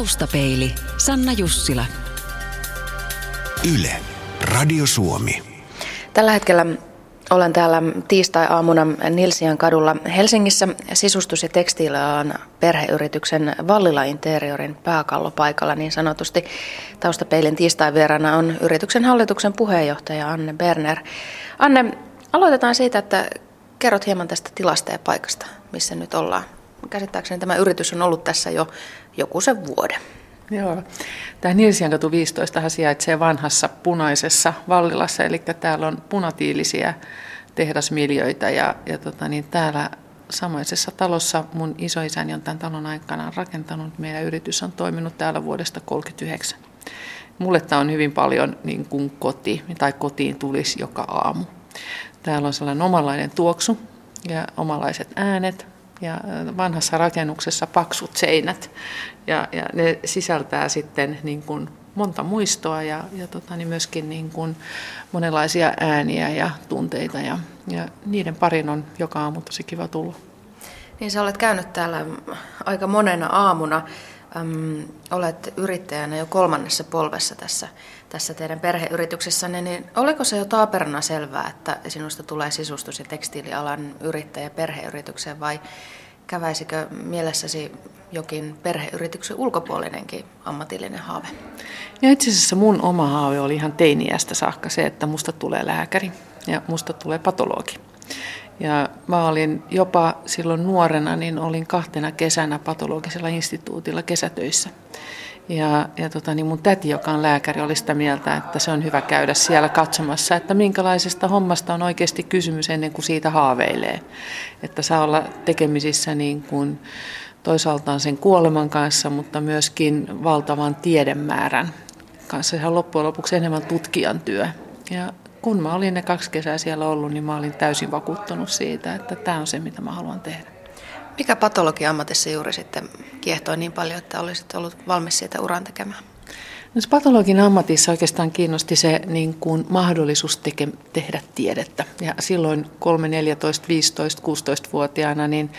Taustapeili. Sanna Jussila. Yle. Radio Suomi. Tällä hetkellä olen täällä tiistai-aamuna Nilsian kadulla Helsingissä sisustus- ja tekstiilialan perheyrityksen Vallila Interiorin pääkallopaikalla niin sanotusti. Taustapeilin tiistai vieraana on yrityksen hallituksen puheenjohtaja Anne Berner. Anne, aloitetaan siitä, että kerrot hieman tästä tilasta ja paikasta, missä nyt ollaan. Käsittääkseni tämä yritys on ollut tässä jo joku sen vuoden. Joo. Tämä Nilsiankatu 15 sijaitsee vanhassa punaisessa Vallilassa, eli täällä on punatiilisiä tehdasmiljöitä ja, ja tota, niin täällä samaisessa talossa mun isoisäni on tämän talon aikana rakentanut. Meidän yritys on toiminut täällä vuodesta 1939. Mulle tämä on hyvin paljon niin kuin koti, tai kotiin tulisi joka aamu. Täällä on sellainen omanlainen tuoksu ja omalaiset äänet ja vanhassa rakennuksessa paksut seinät. Ja, ja ne sisältää sitten niin kuin monta muistoa ja, ja tota, niin myöskin niin kuin monenlaisia ääniä ja tunteita. Ja, ja niiden parin on joka aamu tosi kiva tulla. Niin sä olet käynyt täällä aika monena aamuna. Öm, olet yrittäjänä jo kolmannessa polvessa tässä, tässä teidän perheyrityksessänne, niin oliko se jo taaperana selvää, että sinusta tulee sisustus- ja tekstiilialan yrittäjä perheyritykseen vai käväisikö mielessäsi jokin perheyrityksen ulkopuolinenkin ammatillinen haave? Ja itse asiassa mun oma haave oli ihan teiniästä saakka se, että musta tulee lääkäri ja musta tulee patologi. Ja mä olin jopa silloin nuorena, niin olin kahtena kesänä patologisella instituutilla kesätöissä. Ja, ja tota, niin mun täti, joka on lääkäri, oli sitä mieltä, että se on hyvä käydä siellä katsomassa, että minkälaisesta hommasta on oikeasti kysymys ennen kuin siitä haaveilee. Että saa olla tekemisissä niin kuin toisaaltaan sen kuoleman kanssa, mutta myöskin valtavan tiedemäärän kanssa. Se on loppujen lopuksi enemmän tutkijan työ. Ja kun mä olin ne kaksi kesää siellä ollut, niin mä olin täysin vakuuttunut siitä, että tämä on se, mitä mä haluan tehdä. Mikä patologi ammatissa juuri sitten kiehtoi niin paljon, että olisit ollut valmis siitä uran tekemään? No, patologin ammatissa oikeastaan kiinnosti se niin kuin mahdollisuus teke, tehdä tiedettä. Ja silloin 3, 14, 15, 16-vuotiaana niin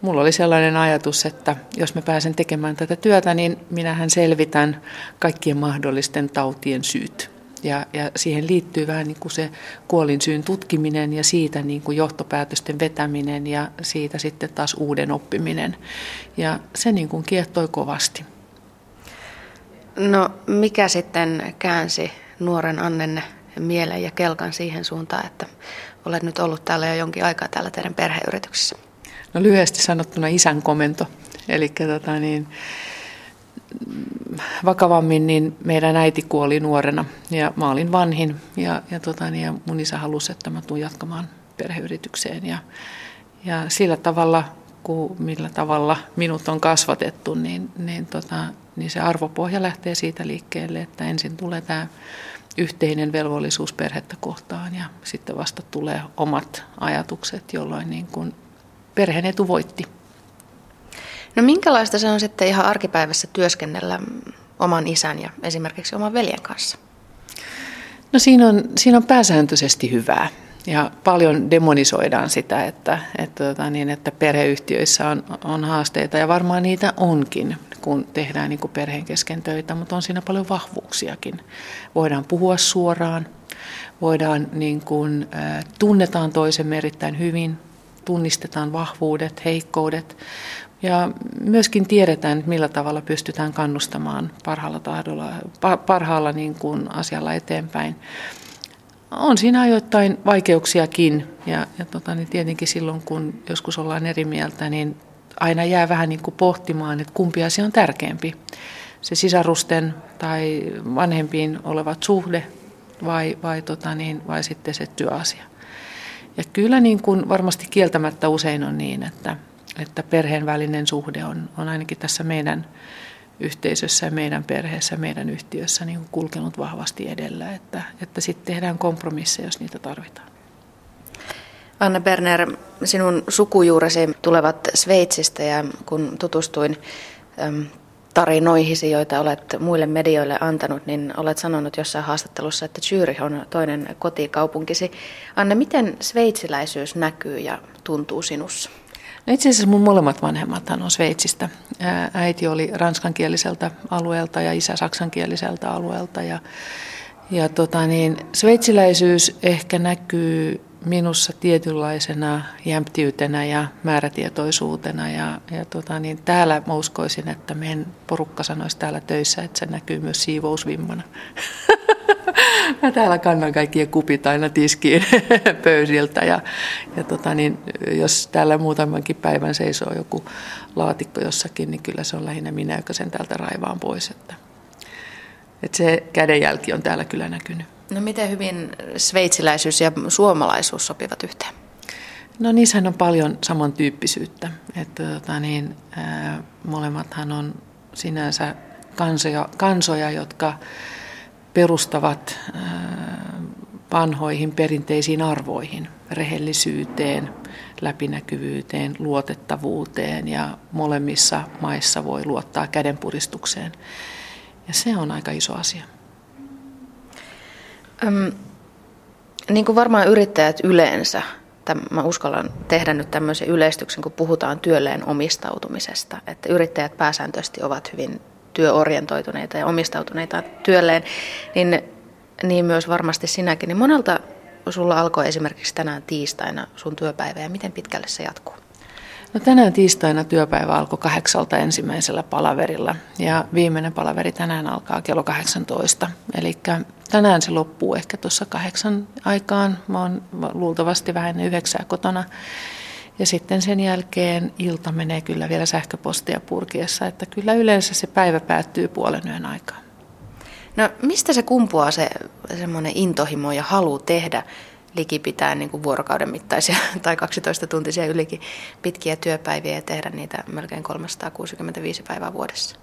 mulla oli sellainen ajatus, että jos mä pääsen tekemään tätä työtä, niin minähän selvitän kaikkien mahdollisten tautien syyt. Ja, ja siihen liittyy vähän niin kuin se kuolinsyyn tutkiminen ja siitä niin kuin johtopäätösten vetäminen ja siitä sitten taas uuden oppiminen. Ja se niin kuin kiehtoi kovasti. No mikä sitten käänsi nuoren Annen mielen ja kelkan siihen suuntaan, että olet nyt ollut täällä jo jonkin aikaa täällä teidän perheyrityksessä? No lyhyesti sanottuna isän komento. Eli tota niin, vakavammin, niin meidän äiti kuoli nuorena ja mä olin vanhin ja, ja, tota, niin, ja mun isä halusi, että mä tuun jatkamaan perheyritykseen ja, ja sillä tavalla, kun, millä tavalla minut on kasvatettu, niin, niin, tota, niin se arvopohja lähtee siitä liikkeelle, että ensin tulee tämä yhteinen velvollisuus perhettä kohtaan ja sitten vasta tulee omat ajatukset, jolloin niin kun perheen etu voitti. No minkälaista se on sitten ihan arkipäivässä työskennellä oman isän ja esimerkiksi oman veljen kanssa? No siinä on, siinä on pääsääntöisesti hyvää. Ja paljon demonisoidaan sitä, että, että, tota niin, että perheyhtiöissä on, on haasteita ja varmaan niitä onkin, kun tehdään niin kuin perheen kesken töitä, mutta on siinä paljon vahvuuksiakin. Voidaan puhua suoraan, voidaan niin kuin, tunnetaan toisen erittäin hyvin, tunnistetaan vahvuudet, heikkoudet, ja myöskin tiedetään, että millä tavalla pystytään kannustamaan parhaalla, tahdolla, parhaalla niin kuin asialla eteenpäin. On siinä ajoittain vaikeuksiakin ja, ja tota, niin tietenkin silloin, kun joskus ollaan eri mieltä, niin aina jää vähän niin kuin pohtimaan, että kumpi asia on tärkeämpi. Se sisarusten tai vanhempiin olevat suhde vai, vai, tota niin, vai sitten se työasia. Ja kyllä niin kuin varmasti kieltämättä usein on niin, että, että perheen välinen suhde on, on ainakin tässä meidän yhteisössä ja meidän perheessä, meidän yhtiössä niin kulkenut vahvasti edellä, että, että sitten tehdään kompromisseja, jos niitä tarvitaan. Anne Berner, sinun sukujuuresi tulevat Sveitsistä ja kun tutustuin tarinoihisi, joita olet muille medioille antanut, niin olet sanonut jossain haastattelussa, että Zürich on toinen kotikaupunkisi. Anne, miten sveitsiläisyys näkyy ja tuntuu sinussa? No itse asiassa mun molemmat vanhemmathan on Sveitsistä. Äiti oli ranskankieliseltä alueelta ja isä saksankieliseltä alueelta. Ja, ja tota niin, sveitsiläisyys ehkä näkyy minussa tietynlaisena jämptiytenä ja määrätietoisuutena. Ja, ja tota niin, täällä mä uskoisin, että meidän porukka sanoisi täällä töissä, että se näkyy myös siivousvimmana. mä täällä kannan kaikkien kupit aina tiskiin pöysiltä ja, ja tota niin, jos täällä muutamankin päivän seisoo joku laatikko jossakin, niin kyllä se on lähinnä minä, joka sen täältä raivaan pois. Että, että se kädenjälki on täällä kyllä näkynyt. No miten hyvin sveitsiläisyys ja suomalaisuus sopivat yhteen? No niissähän on paljon samantyyppisyyttä. Että, tota niin, ää, molemmathan on sinänsä kansoja, kansoja jotka perustavat vanhoihin perinteisiin arvoihin, rehellisyyteen, läpinäkyvyyteen, luotettavuuteen ja molemmissa maissa voi luottaa kädenpuristukseen. Ja se on aika iso asia. Öm, niin kuin varmaan yrittäjät yleensä, mä uskallan tehdä nyt tämmöisen yleistyksen, kun puhutaan työlleen omistautumisesta, että yrittäjät pääsääntöisesti ovat hyvin työorientoituneita ja omistautuneita työlleen, niin, niin myös varmasti sinäkin. Niin monelta sulla alkoi esimerkiksi tänään tiistaina sun työpäivä ja miten pitkälle se jatkuu? No tänään tiistaina työpäivä alkoi kahdeksalta ensimmäisellä palaverilla ja viimeinen palaveri tänään alkaa kello 18. Eli tänään se loppuu ehkä tuossa kahdeksan aikaan. Mä oon luultavasti vähän yhdeksää kotona. Ja sitten sen jälkeen ilta menee kyllä vielä sähköpostia purkiessa, että kyllä yleensä se päivä päättyy puolen yön aikaan. No mistä se kumpuaa se semmoinen intohimo ja halu tehdä likipitää niin kuin vuorokauden mittaisia tai 12 tuntisia ylikin pitkiä työpäiviä ja tehdä niitä melkein 365 päivää vuodessa?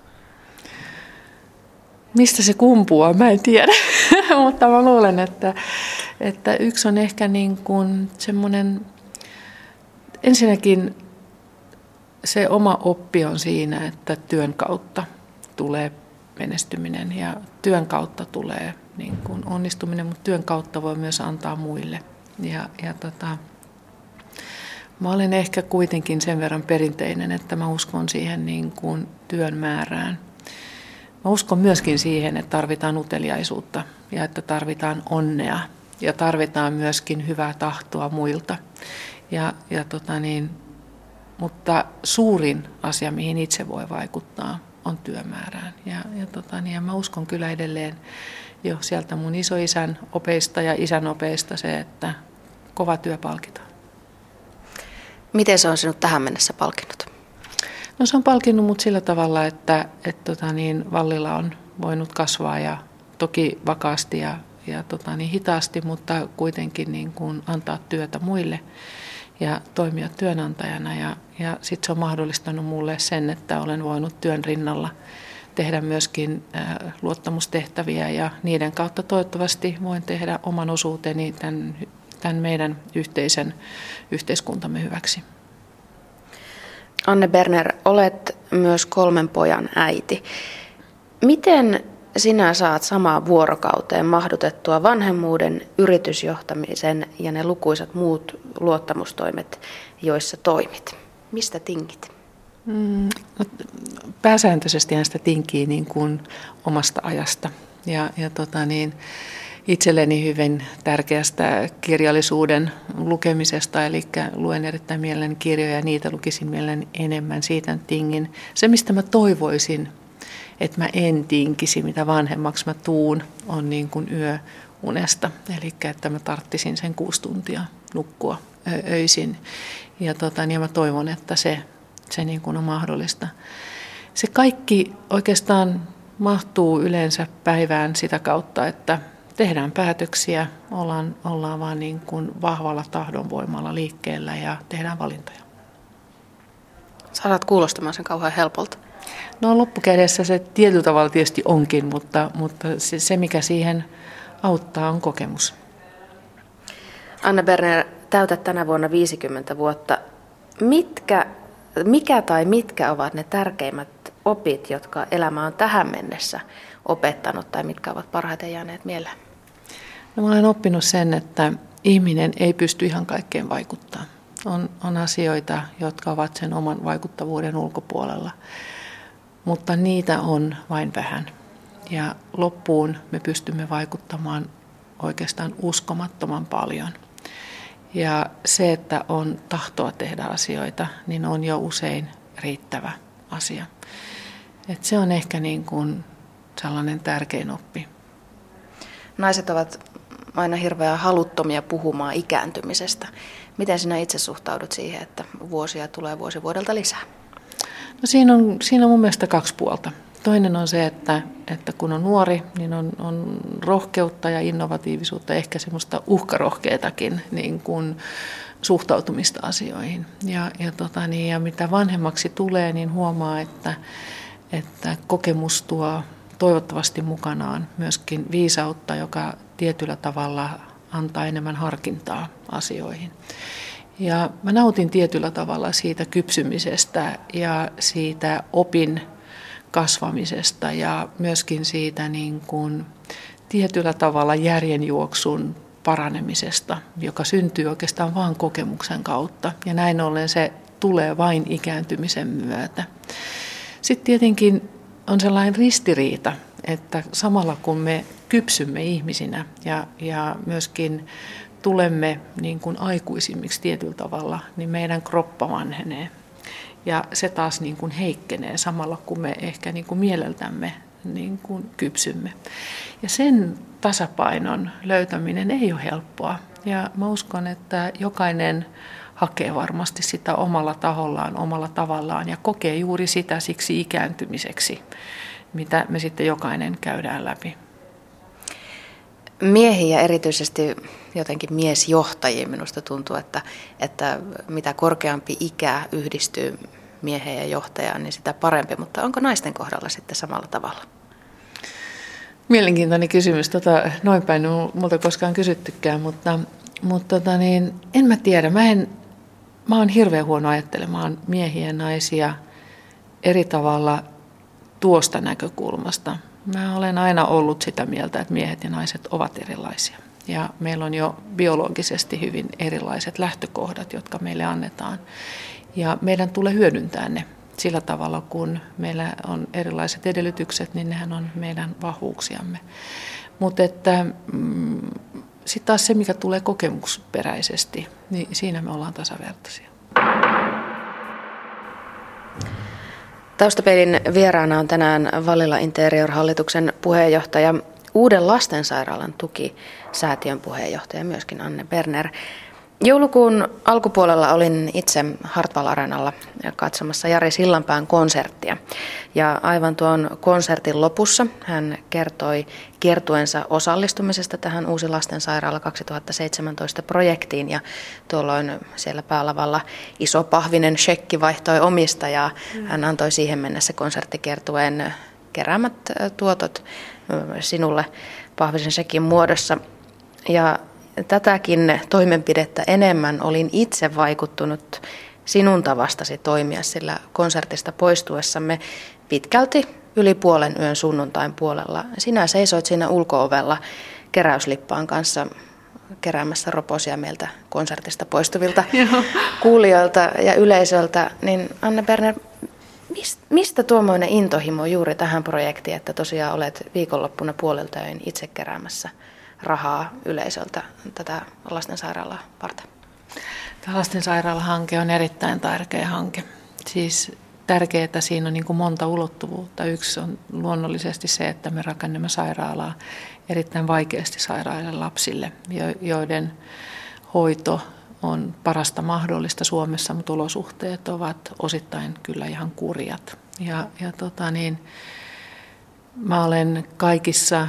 Mistä se kumpuaa, mä en tiedä, mutta mä luulen, että, että yksi on ehkä niin kuin semmoinen Ensinnäkin se oma oppi on siinä, että työn kautta tulee menestyminen ja työn kautta tulee niin kuin onnistuminen, mutta työn kautta voi myös antaa muille. Ja, ja tota, mä olen ehkä kuitenkin sen verran perinteinen, että mä uskon siihen niin kuin työn määrään. Mä uskon myöskin siihen, että tarvitaan uteliaisuutta ja että tarvitaan onnea ja tarvitaan myöskin hyvää tahtoa muilta. Ja, ja tota niin, mutta suurin asia, mihin itse voi vaikuttaa, on työmäärään. Ja, ja, tota niin, ja mä uskon kyllä edelleen jo sieltä mun isoisän opeista ja isän opeista se, että kova työ palkitaan. Miten se on sinut tähän mennessä palkinnut? No se on palkinnut mut sillä tavalla, että et tota niin, Vallilla on voinut kasvaa ja toki vakaasti ja, ja tota niin, hitaasti, mutta kuitenkin niin kuin antaa työtä muille ja toimia työnantajana. Ja, ja sitten se on mahdollistanut mulle sen, että olen voinut työn rinnalla tehdä myöskin luottamustehtäviä ja niiden kautta toivottavasti voin tehdä oman osuuteni tämän, tämän meidän yhteisen yhteiskuntamme hyväksi. Anne Berner, olet myös kolmen pojan äiti. Miten sinä saat samaan vuorokauteen mahdutettua vanhemmuuden, yritysjohtamisen ja ne lukuisat muut luottamustoimet, joissa toimit? Mistä tingit? Mm, no, pääsääntöisesti sitä tinkii niin kuin omasta ajasta. Ja, ja tota niin, itselleni hyvin tärkeästä kirjallisuuden lukemisesta, eli luen erittäin mielen kirjoja ja niitä lukisin mielen enemmän, siitä tingin. Se, mistä mä toivoisin että mä en tinkisi, mitä vanhemmaksi mä tuun, on niin kuin yöunesta. Eli että mä tarttisin sen kuusi tuntia nukkua öisin. Ja, tota, niin mä toivon, että se, se niin kuin on mahdollista. Se kaikki oikeastaan mahtuu yleensä päivään sitä kautta, että tehdään päätöksiä, ollaan, ollaan vaan niin kuin vahvalla tahdonvoimalla liikkeellä ja tehdään valintoja. Saat kuulostamaan sen kauhean helpolta. No loppukädessä se tietyllä tavalla tietysti onkin, mutta, mutta se, se mikä siihen auttaa on kokemus. Anna Berner, täytät tänä vuonna 50 vuotta. Mitkä, mikä tai mitkä ovat ne tärkeimmät opit, jotka elämä on tähän mennessä opettanut tai mitkä ovat parhaiten jääneet mieleen? No, mä olen oppinut sen, että ihminen ei pysty ihan kaikkeen vaikuttaa. On, on asioita, jotka ovat sen oman vaikuttavuuden ulkopuolella, mutta niitä on vain vähän. Ja loppuun me pystymme vaikuttamaan oikeastaan uskomattoman paljon. Ja se, että on tahtoa tehdä asioita, niin on jo usein riittävä asia. Et se on ehkä niin kuin sellainen tärkein oppi. Naiset ovat aina hirveän haluttomia puhumaan ikääntymisestä. Miten sinä itse suhtaudut siihen, että vuosia tulee vuosi vuodelta lisää? No siinä on, siinä on mun mielestä kaksi puolta. Toinen on se, että, että kun on nuori, niin on, on rohkeutta ja innovatiivisuutta, ehkä semmoista uhkarohkeitakin niin kuin suhtautumista asioihin. Ja, ja, tota niin, ja mitä vanhemmaksi tulee, niin huomaa, että, että kokemus tuo toivottavasti mukanaan myöskin viisautta, joka tietyllä tavalla antaa enemmän harkintaa asioihin. Ja mä nautin tietyllä tavalla siitä kypsymisestä ja siitä opin kasvamisesta ja myöskin siitä niin kuin tietyllä tavalla järjenjuoksun paranemisesta, joka syntyy oikeastaan vain kokemuksen kautta. Ja näin ollen se tulee vain ikääntymisen myötä. Sitten tietenkin on sellainen ristiriita, että samalla kun me kypsymme ihmisinä ja, ja myöskin tulemme niin kuin aikuisimmiksi tietyllä tavalla, niin meidän kroppa vanhenee. Ja se taas niin kuin heikkenee samalla, kun me ehkä niin kuin mieleltämme niin kuin kypsymme. Ja sen tasapainon löytäminen ei ole helppoa. Ja mä uskon, että jokainen hakee varmasti sitä omalla tahollaan, omalla tavallaan ja kokee juuri sitä siksi ikääntymiseksi, mitä me sitten jokainen käydään läpi. Miehiä erityisesti jotenkin miesjohtajiin minusta tuntuu, että, että mitä korkeampi ikä yhdistyy mieheen ja johtajaan, niin sitä parempi. Mutta onko naisten kohdalla sitten samalla tavalla? Mielenkiintoinen kysymys. Tota, noin päin multa koskaan kysyttykään, mutta, mutta tota niin, en mä tiedä. Mä, en, mä oon hirveän huono ajattelemaan miehiä ja naisia eri tavalla tuosta näkökulmasta. Mä olen aina ollut sitä mieltä, että miehet ja naiset ovat erilaisia. Ja meillä on jo biologisesti hyvin erilaiset lähtökohdat, jotka meille annetaan. Ja meidän tulee hyödyntää ne sillä tavalla, kun meillä on erilaiset edellytykset, niin nehän on meidän vahvuuksiamme. Mutta että mm, sitten taas se, mikä tulee kokemusperäisesti, niin siinä me ollaan tasavertaisia. Taustapeilin vieraana on tänään Valilla Interior-hallituksen puheenjohtaja, Uuden lastensairaalan tuki säätiön puheenjohtaja myöskin Anne Berner. Joulukuun alkupuolella olin itse Hartwall Arenalla katsomassa Jari Sillanpään konserttia. Ja aivan tuon konsertin lopussa hän kertoi kiertuensa osallistumisesta tähän Uusi lastensairaala 2017 projektiin. Ja tuolloin siellä päälavalla iso pahvinen shekki vaihtoi omistajaa. Hän antoi siihen mennessä konserttikiertueen keräämät tuotot sinulle pahvisen shekin muodossa. Ja tätäkin toimenpidettä enemmän olin itse vaikuttunut sinun tavastasi toimia, sillä konsertista poistuessamme pitkälti yli puolen yön sunnuntain puolella. Sinä seisoit siinä ulkoovella keräyslippaan kanssa keräämässä roposia meiltä konsertista poistuvilta kuulijoilta ja yleisöltä. Niin Anne Berner, mistä tuommoinen intohimo juuri tähän projektiin, että tosiaan olet viikonloppuna puolelta itse keräämässä rahaa yleisöltä tätä lastensairaalaa varten? Tämä lastensairaalahanke on erittäin tärkeä hanke. Siis tärkeää, että siinä on niin kuin monta ulottuvuutta. Yksi on luonnollisesti se, että me rakennamme sairaalaa erittäin vaikeasti sairaille lapsille, joiden hoito on parasta mahdollista Suomessa, mutta olosuhteet ovat osittain kyllä ihan kurjat. Ja, ja tota niin, mä olen kaikissa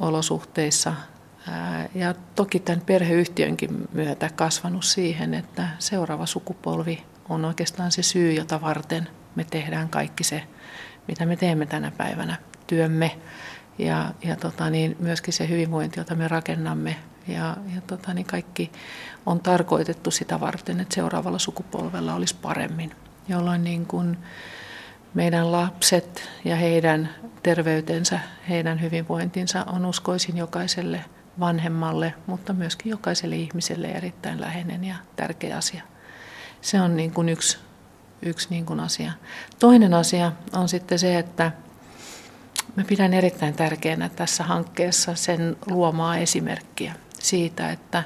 olosuhteissa ja toki tämän perheyhtiönkin myötä kasvanut siihen, että seuraava sukupolvi on oikeastaan se syy, jota varten me tehdään kaikki se, mitä me teemme tänä päivänä, työmme ja, ja tota niin, myöskin se hyvinvointi, jota me rakennamme. Ja, ja tota niin, kaikki on tarkoitettu sitä varten, että seuraavalla sukupolvella olisi paremmin, jolloin niin kuin meidän lapset ja heidän terveytensä, heidän hyvinvointinsa on uskoisin jokaiselle vanhemmalle, mutta myöskin jokaiselle ihmiselle erittäin läheinen ja tärkeä asia. Se on niin kuin yksi, yksi niin kuin asia. Toinen asia on sitten se, että Mä pidän erittäin tärkeänä tässä hankkeessa sen luomaa esimerkkiä siitä, että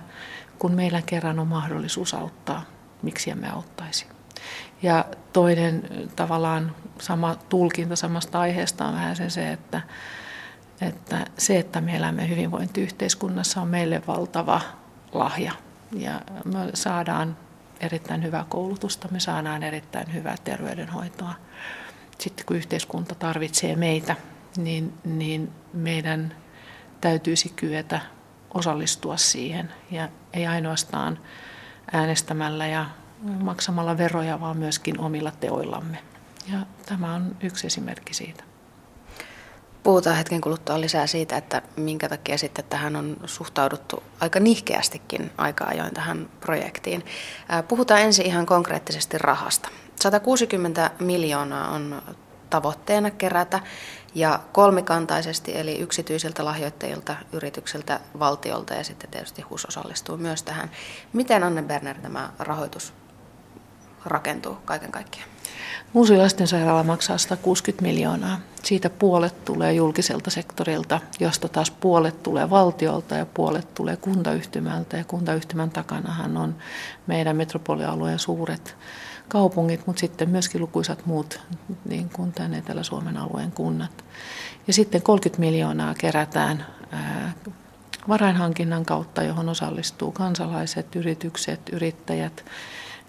kun meillä kerran on mahdollisuus auttaa, miksi emme auttaisi. Ja toinen tavallaan sama tulkinta samasta aiheesta on vähän se, että, että se, että me elämme hyvinvointiyhteiskunnassa on meille valtava lahja. Ja me saadaan erittäin hyvää koulutusta, me saadaan erittäin hyvää terveydenhoitoa. Sitten kun yhteiskunta tarvitsee meitä, niin, niin meidän täytyisi kyetä osallistua siihen. Ja ei ainoastaan äänestämällä ja maksamalla veroja, vaan myöskin omilla teoillamme. Ja tämä on yksi esimerkki siitä. Puhutaan hetken kuluttua lisää siitä, että minkä takia sitten tähän on suhtauduttu aika nihkeästikin aika ajoin tähän projektiin. Puhutaan ensin ihan konkreettisesti rahasta. 160 miljoonaa on tavoitteena kerätä ja kolmikantaisesti, eli yksityisiltä lahjoittajilta, yrityksiltä, valtiolta ja sitten tietysti HUS osallistuu myös tähän. Miten Anne Berner tämä rahoitus rakentuu kaiken kaikkiaan? Uusi lastensairaala maksaa 160 miljoonaa. Siitä puolet tulee julkiselta sektorilta, josta taas puolet tulee valtiolta ja puolet tulee kuntayhtymältä. Ja kuntayhtymän takanahan on meidän metropolialueen suuret kaupungit, mutta sitten myöskin lukuisat muut niin kuin tämän Etelä-Suomen alueen kunnat. Ja sitten 30 miljoonaa kerätään varainhankinnan kautta, johon osallistuu kansalaiset, yritykset, yrittäjät,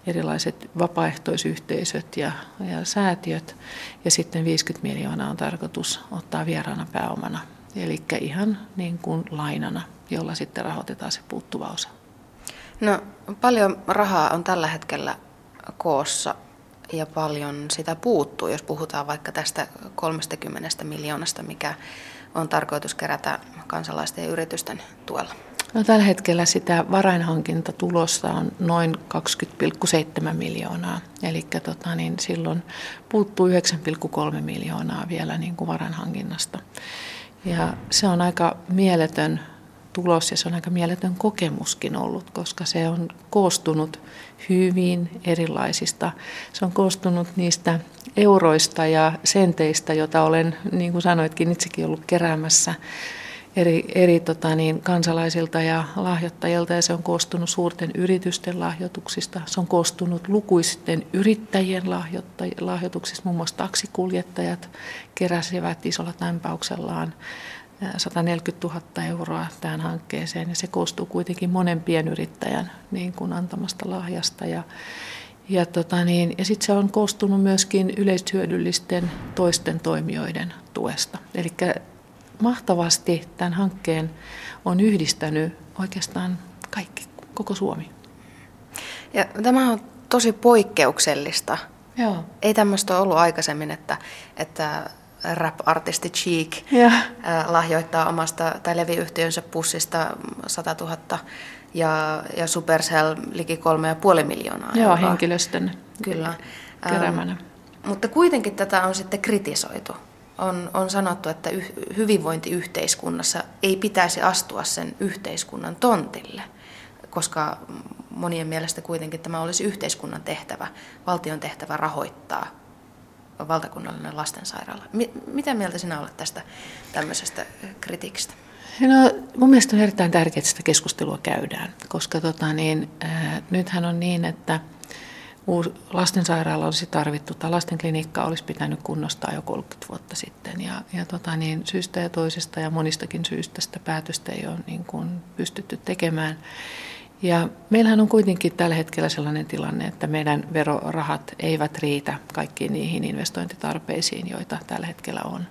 erilaiset vapaaehtoisyhteisöt ja, ja säätiöt. Ja sitten 50 miljoonaa on tarkoitus ottaa vieraana pääomana, eli ihan niin kuin lainana, jolla sitten rahoitetaan se puuttuva osa. No, paljon rahaa on tällä hetkellä koossa ja paljon sitä puuttuu, jos puhutaan vaikka tästä 30 miljoonasta, mikä on tarkoitus kerätä kansalaisten ja yritysten tuella? No, tällä hetkellä sitä varainhankintatulosta on noin 20,7 miljoonaa. Eli tota, niin silloin puuttuu 9,3 miljoonaa vielä niin kuin varainhankinnasta. Ja se on aika mieletön tulos ja se on aika mieletön kokemuskin ollut, koska se on koostunut hyvin erilaisista. Se on koostunut niistä euroista ja senteistä, joita olen, niin kuin sanoitkin, itsekin ollut keräämässä eri, eri tota niin, kansalaisilta ja lahjoittajilta ja se on koostunut suurten yritysten lahjoituksista. Se on koostunut lukuisten yrittäjien lahjoituksista, muun muassa taksikuljettajat keräsivät isolla tämpäyksellaan 140 000 euroa tähän hankkeeseen ja se koostuu kuitenkin monen pienyrittäjän niin kuin antamasta lahjasta ja, ja, tota niin, ja sitten se on koostunut myöskin yleishyödyllisten toisten toimijoiden tuesta. Eli mahtavasti tämän hankkeen on yhdistänyt oikeastaan kaikki, koko Suomi. Ja tämä on tosi poikkeuksellista. Joo. Ei tämmöistä ollut aikaisemmin, että, että rap-artisti Cheek ja. lahjoittaa omasta tai levyyhtiönsä pussista 100 000 ja, ja Supercell liki 3,5 miljoonaa Joo, euroa. henkilöstön Kyllä. keräämänä. Ähm, mutta kuitenkin tätä on sitten kritisoitu. On, on sanottu, että yh, hyvinvointiyhteiskunnassa ei pitäisi astua sen yhteiskunnan tontille, koska monien mielestä kuitenkin tämä olisi yhteiskunnan tehtävä, valtion tehtävä rahoittaa valtakunnallinen lastensairaala. Mitä mieltä sinä olet tästä tämmöisestä kritiikistä? No, mun mielestä on erittäin tärkeää, että sitä keskustelua käydään, koska tota, niin, äh, nythän on niin, että uusi lastensairaala olisi tarvittu, tai lastenklinikka olisi pitänyt kunnostaa jo 30 vuotta sitten. Ja, ja tota, niin, syystä ja toisesta ja monistakin syistä sitä päätöstä ei ole niin kuin, pystytty tekemään. Ja meillähän on kuitenkin tällä hetkellä sellainen tilanne, että meidän verorahat eivät riitä kaikkiin niihin investointitarpeisiin, joita tällä hetkellä on.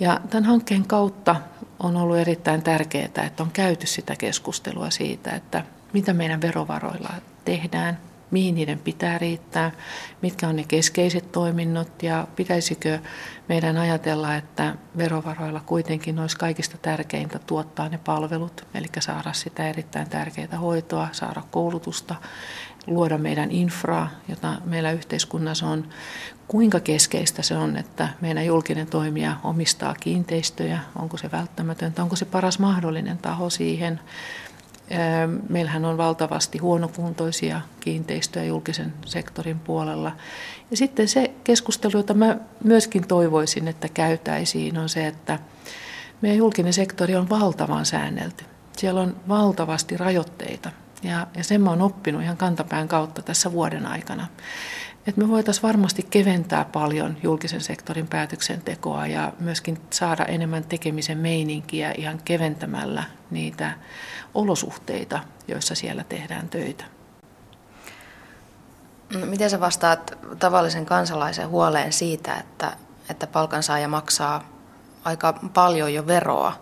Ja tämän hankkeen kautta on ollut erittäin tärkeää, että on käyty sitä keskustelua siitä, että mitä meidän verovaroilla tehdään, mihin niiden pitää riittää, mitkä on ne keskeiset toiminnot ja pitäisikö meidän ajatella, että verovaroilla kuitenkin olisi kaikista tärkeintä tuottaa ne palvelut, eli saada sitä erittäin tärkeää hoitoa, saada koulutusta, luoda meidän infraa, jota meillä yhteiskunnassa on. Kuinka keskeistä se on, että meidän julkinen toimija omistaa kiinteistöjä, onko se välttämätöntä, onko se paras mahdollinen taho siihen, Meillähän on valtavasti huonokuntoisia kiinteistöjä julkisen sektorin puolella. Ja sitten se keskustelu, jota mä myöskin toivoisin, että käytäisiin, on se, että meidän julkinen sektori on valtavan säännelty. Siellä on valtavasti rajoitteita ja, ja sen mä oon oppinut ihan kantapään kautta tässä vuoden aikana. Että me voitaisiin varmasti keventää paljon julkisen sektorin päätöksentekoa ja myöskin saada enemmän tekemisen meininkiä ihan keventämällä niitä olosuhteita, joissa siellä tehdään töitä. No, miten sä vastaat tavallisen kansalaisen huoleen siitä, että, että palkansaaja maksaa aika paljon jo veroa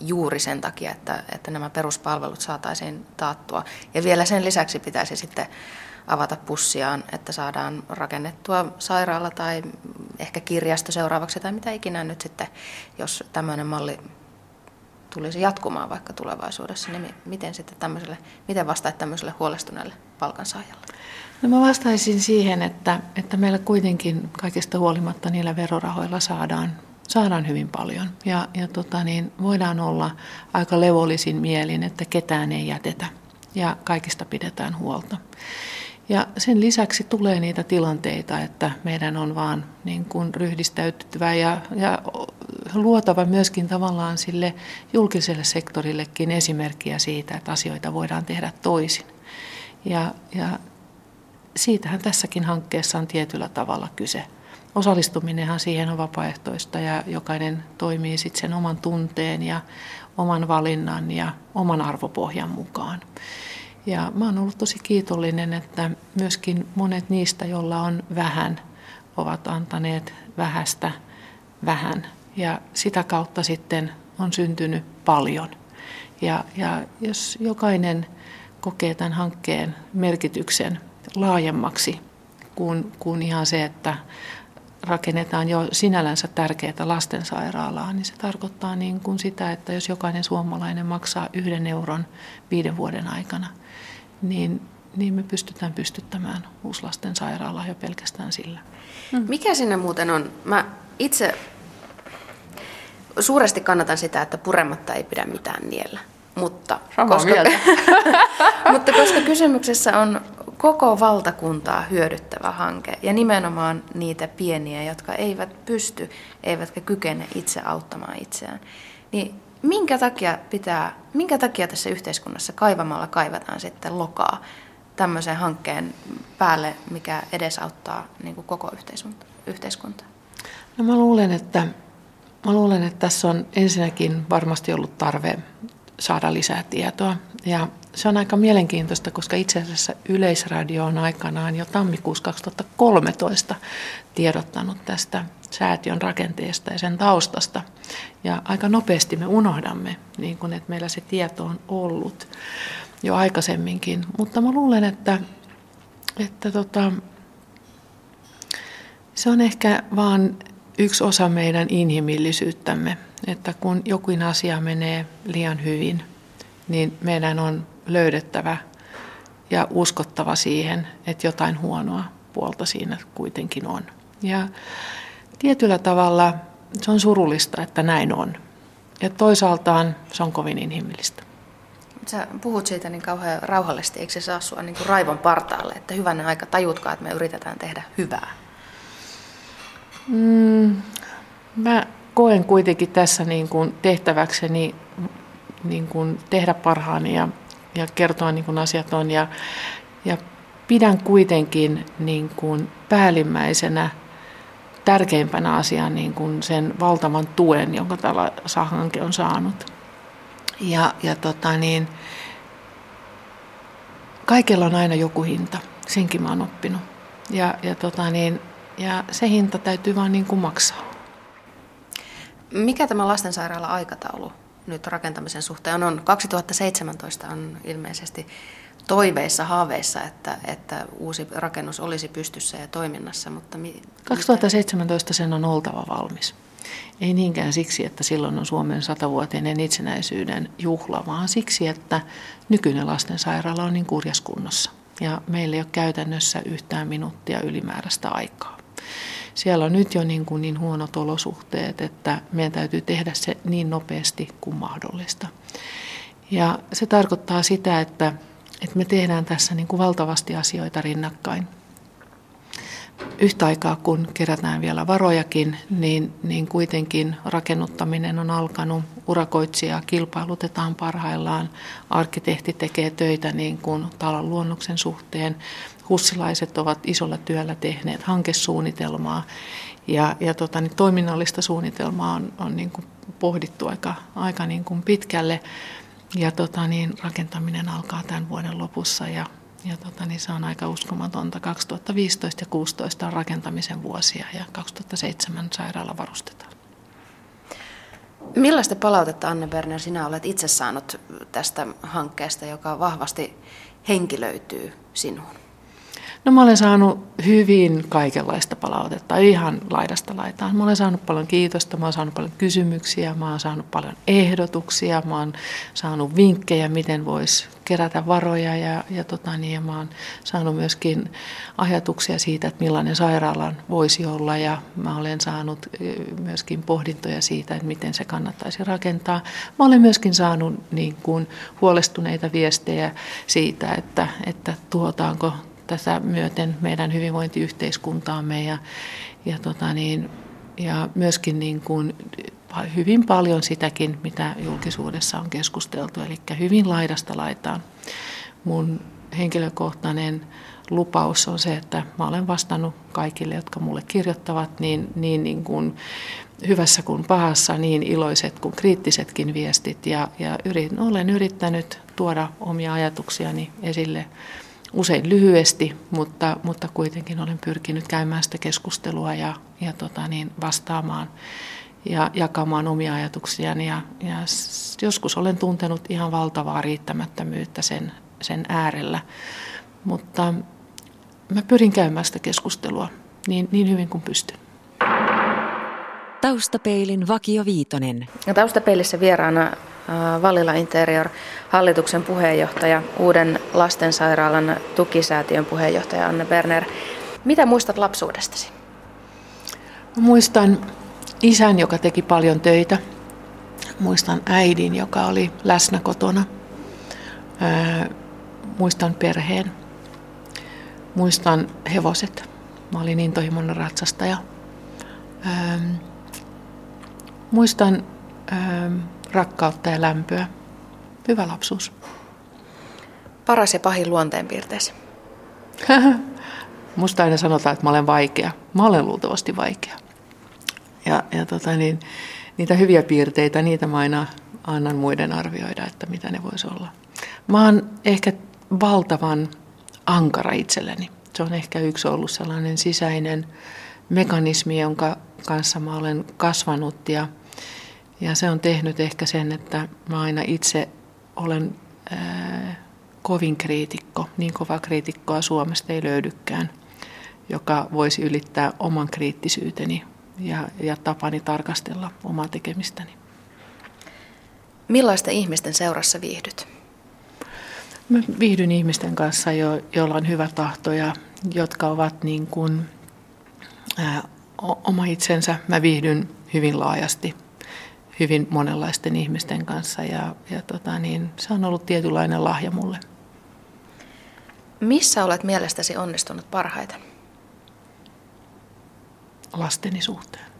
juuri sen takia, että, että nämä peruspalvelut saataisiin taattua. Ja vielä sen lisäksi pitäisi sitten avata pussiaan, että saadaan rakennettua sairaala tai ehkä kirjasto seuraavaksi tai mitä ikinä nyt sitten, jos tämmöinen malli tulisi jatkumaan vaikka tulevaisuudessa, niin miten sitten tämmöiselle, miten vastaat tämmöiselle huolestuneelle palkansaajalle? No mä vastaisin siihen, että, että meillä kuitenkin kaikesta huolimatta niillä verorahoilla saadaan saadaan hyvin paljon. Ja, ja tota niin, voidaan olla aika levollisin mielin, että ketään ei jätetä ja kaikista pidetään huolta. Ja sen lisäksi tulee niitä tilanteita, että meidän on vaan niin kuin ryhdistäytyvä ja, ja luotava myöskin tavallaan sille julkiselle sektorillekin esimerkkiä siitä, että asioita voidaan tehdä toisin. Ja, ja siitähän tässäkin hankkeessa on tietyllä tavalla kyse osallistuminenhan siihen on vapaaehtoista ja jokainen toimii sitten sen oman tunteen ja oman valinnan ja oman arvopohjan mukaan. Ja mä oon ollut tosi kiitollinen, että myöskin monet niistä, joilla on vähän, ovat antaneet vähästä vähän. Ja sitä kautta sitten on syntynyt paljon. Ja, ja jos jokainen kokee tämän hankkeen merkityksen laajemmaksi kuin, kuin ihan se, että rakennetaan jo sinällänsä tärkeää lastensairaalaa, niin se tarkoittaa niin kuin sitä, että jos jokainen suomalainen maksaa yhden euron viiden vuoden aikana, niin, niin me pystytään pystyttämään uusi lastensairaala jo pelkästään sillä. Hmm. Mikä sinne muuten on? Mä itse suuresti kannatan sitä, että purematta ei pidä mitään niellä. Mutta koska, mutta koska kysymyksessä on koko valtakuntaa hyödyttävä hanke ja nimenomaan niitä pieniä, jotka eivät pysty, eivätkä kykene itse auttamaan itseään. Niin minkä takia, pitää, minkä takia tässä yhteiskunnassa kaivamalla kaivataan sitten lokaa tämmöisen hankkeen päälle, mikä edesauttaa niin kuin koko yhteiskuntaa? No mä luulen, että, mä luulen, että tässä on ensinnäkin varmasti ollut tarve saada lisää tietoa. Ja se on aika mielenkiintoista, koska itse asiassa Yleisradio on aikanaan jo tammikuussa 2013 tiedottanut tästä säätiön rakenteesta ja sen taustasta. Ja aika nopeasti me unohdamme, niin kun, että meillä se tieto on ollut jo aikaisemminkin. Mutta mä luulen, että, että tota, se on ehkä vaan yksi osa meidän inhimillisyyttämme, että kun jokin asia menee liian hyvin, niin meidän on löydettävä ja uskottava siihen, että jotain huonoa puolta siinä kuitenkin on. Ja tietyllä tavalla se on surullista, että näin on. Ja toisaaltaan se on kovin inhimillistä. Sä puhut siitä niin kauhean rauhallisesti, eikö se saa sua niin kuin raivon partaalle, että hyvänä aika tajutkaa, että me yritetään tehdä hyvää? Mm, mä koen kuitenkin tässä niin kuin tehtäväkseni niin kuin tehdä parhaani ja, ja kertoa niin kuin asiat on. Ja, ja pidän kuitenkin niin kuin päällimmäisenä tärkeimpänä asiana niin kuin sen valtavan tuen, jonka tällä hanke on saanut. Ja, ja tota niin, kaikella on aina joku hinta, senkin mä oon oppinut. Ja, ja, tota niin, ja se hinta täytyy vaan niin kuin maksaa. Mikä tämä lastensairaala-aikataulu nyt rakentamisen suhteen on? 2017 on ilmeisesti toiveissa, haaveissa, että, että uusi rakennus olisi pystyssä ja toiminnassa. Mutta mi- 2017 sen on oltava valmis. Ei niinkään siksi, että silloin on Suomen satavuotinen itsenäisyyden juhla, vaan siksi, että nykyinen lastensairaala on niin kurjaskunnossa. Ja meillä ei ole käytännössä yhtään minuuttia ylimääräistä aikaa siellä on nyt jo niin, kuin niin huonot olosuhteet, että meidän täytyy tehdä se niin nopeasti kuin mahdollista. Ja se tarkoittaa sitä, että, että me tehdään tässä niin kuin valtavasti asioita rinnakkain yhtä aikaa kun kerätään vielä varojakin, niin, niin kuitenkin rakennuttaminen on alkanut. Urakoitsija kilpailutetaan parhaillaan. Arkkitehti tekee töitä niin kuin talon luonnoksen suhteen. Hussilaiset ovat isolla työllä tehneet hankesuunnitelmaa. Ja, ja tota, niin toiminnallista suunnitelmaa on, on niin kuin pohdittu aika, aika niin kuin pitkälle. Ja tota, niin rakentaminen alkaa tämän vuoden lopussa ja ja tota, niin se on aika uskomatonta. 2015 ja 2016 on rakentamisen vuosia ja 2007 sairaala varustetaan. Millaista palautetta, Anne Berner, sinä olet itse saanut tästä hankkeesta, joka vahvasti henkilöityy sinuun? No mä olen saanut hyvin kaikenlaista palautetta, ihan laidasta laitaan. Mä olen saanut paljon kiitosta, mä olen saanut paljon kysymyksiä, mä olen saanut paljon ehdotuksia, mä olen saanut vinkkejä, miten voisi kerätä varoja ja, ja, tota niin, ja mä olen saanut myöskin ajatuksia siitä, että millainen sairaalan voisi olla ja mä olen saanut myöskin pohdintoja siitä, että miten se kannattaisi rakentaa. Mä olen myöskin saanut niin kuin, huolestuneita viestejä siitä, että, että tuotaanko tätä myöten meidän hyvinvointiyhteiskuntaamme ja, ja, tota niin, ja myöskin niin kuin hyvin paljon sitäkin, mitä julkisuudessa on keskusteltu, eli hyvin laidasta laitaan. Mun henkilökohtainen lupaus on se, että mä olen vastannut kaikille, jotka mulle kirjoittavat, niin, niin, niin kuin hyvässä kuin pahassa, niin iloiset kuin kriittisetkin viestit. Ja, ja yrit, olen yrittänyt tuoda omia ajatuksiani esille usein lyhyesti, mutta, mutta kuitenkin olen pyrkinyt käymään sitä keskustelua ja, ja tota niin, vastaamaan ja jakamaan omia ajatuksiani. Ja, ja joskus olen tuntenut ihan valtavaa riittämättömyyttä sen, sen äärellä, mutta mä pyrin käymään sitä keskustelua niin, niin hyvin kuin pystyn. Taustapeilin Vakio Viitonen. Ja taustapeilissä vieraana Valila Interior hallituksen puheenjohtaja, uuden lastensairaalan tukisäätiön puheenjohtaja Anne Berner. Mitä muistat lapsuudestasi? Muistan isän, joka teki paljon töitä. Muistan äidin, joka oli läsnä kotona. Muistan perheen. Muistan hevoset. Mä olin intohimoinen ratsastaja. Muistan rakkautta ja lämpöä. Hyvä lapsuus. Paras ja pahin luonteenpiirteesi? Musta aina sanotaan, että mä olen vaikea. Mä olen luultavasti vaikea. Ja, ja tota niin, niitä hyviä piirteitä, niitä mä aina annan muiden arvioida, että mitä ne voisi olla. Mä oon ehkä valtavan ankara itselleni. Se on ehkä yksi ollut sellainen sisäinen mekanismi, jonka kanssa mä olen kasvanut ja – ja se on tehnyt ehkä sen, että mä aina itse olen ää, kovin kriitikko. Niin kova kriitikkoa Suomesta ei löydykään, joka voisi ylittää oman kriittisyyteni ja, ja tapani tarkastella omaa tekemistäni. Millaista ihmisten seurassa viihdyt? Mä viihdyn ihmisten kanssa, jo, joilla on hyvä tahto ja jotka ovat niin kuin, ää, oma itsensä. Mä viihdyn hyvin laajasti hyvin monenlaisten ihmisten kanssa ja, ja tota niin, se on ollut tietynlainen lahja mulle. Missä olet mielestäsi onnistunut parhaiten? Lasteni suhteen.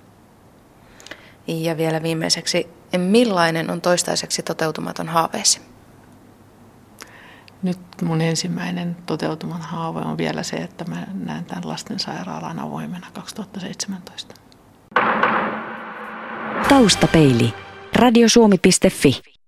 Ja vielä viimeiseksi, millainen on toistaiseksi toteutumaton haaveesi? Nyt mun ensimmäinen toteutuman haave on vielä se, että mä näen tämän lastensairaalan avoimena 2017. Taustapeili. Radiosuomi.fi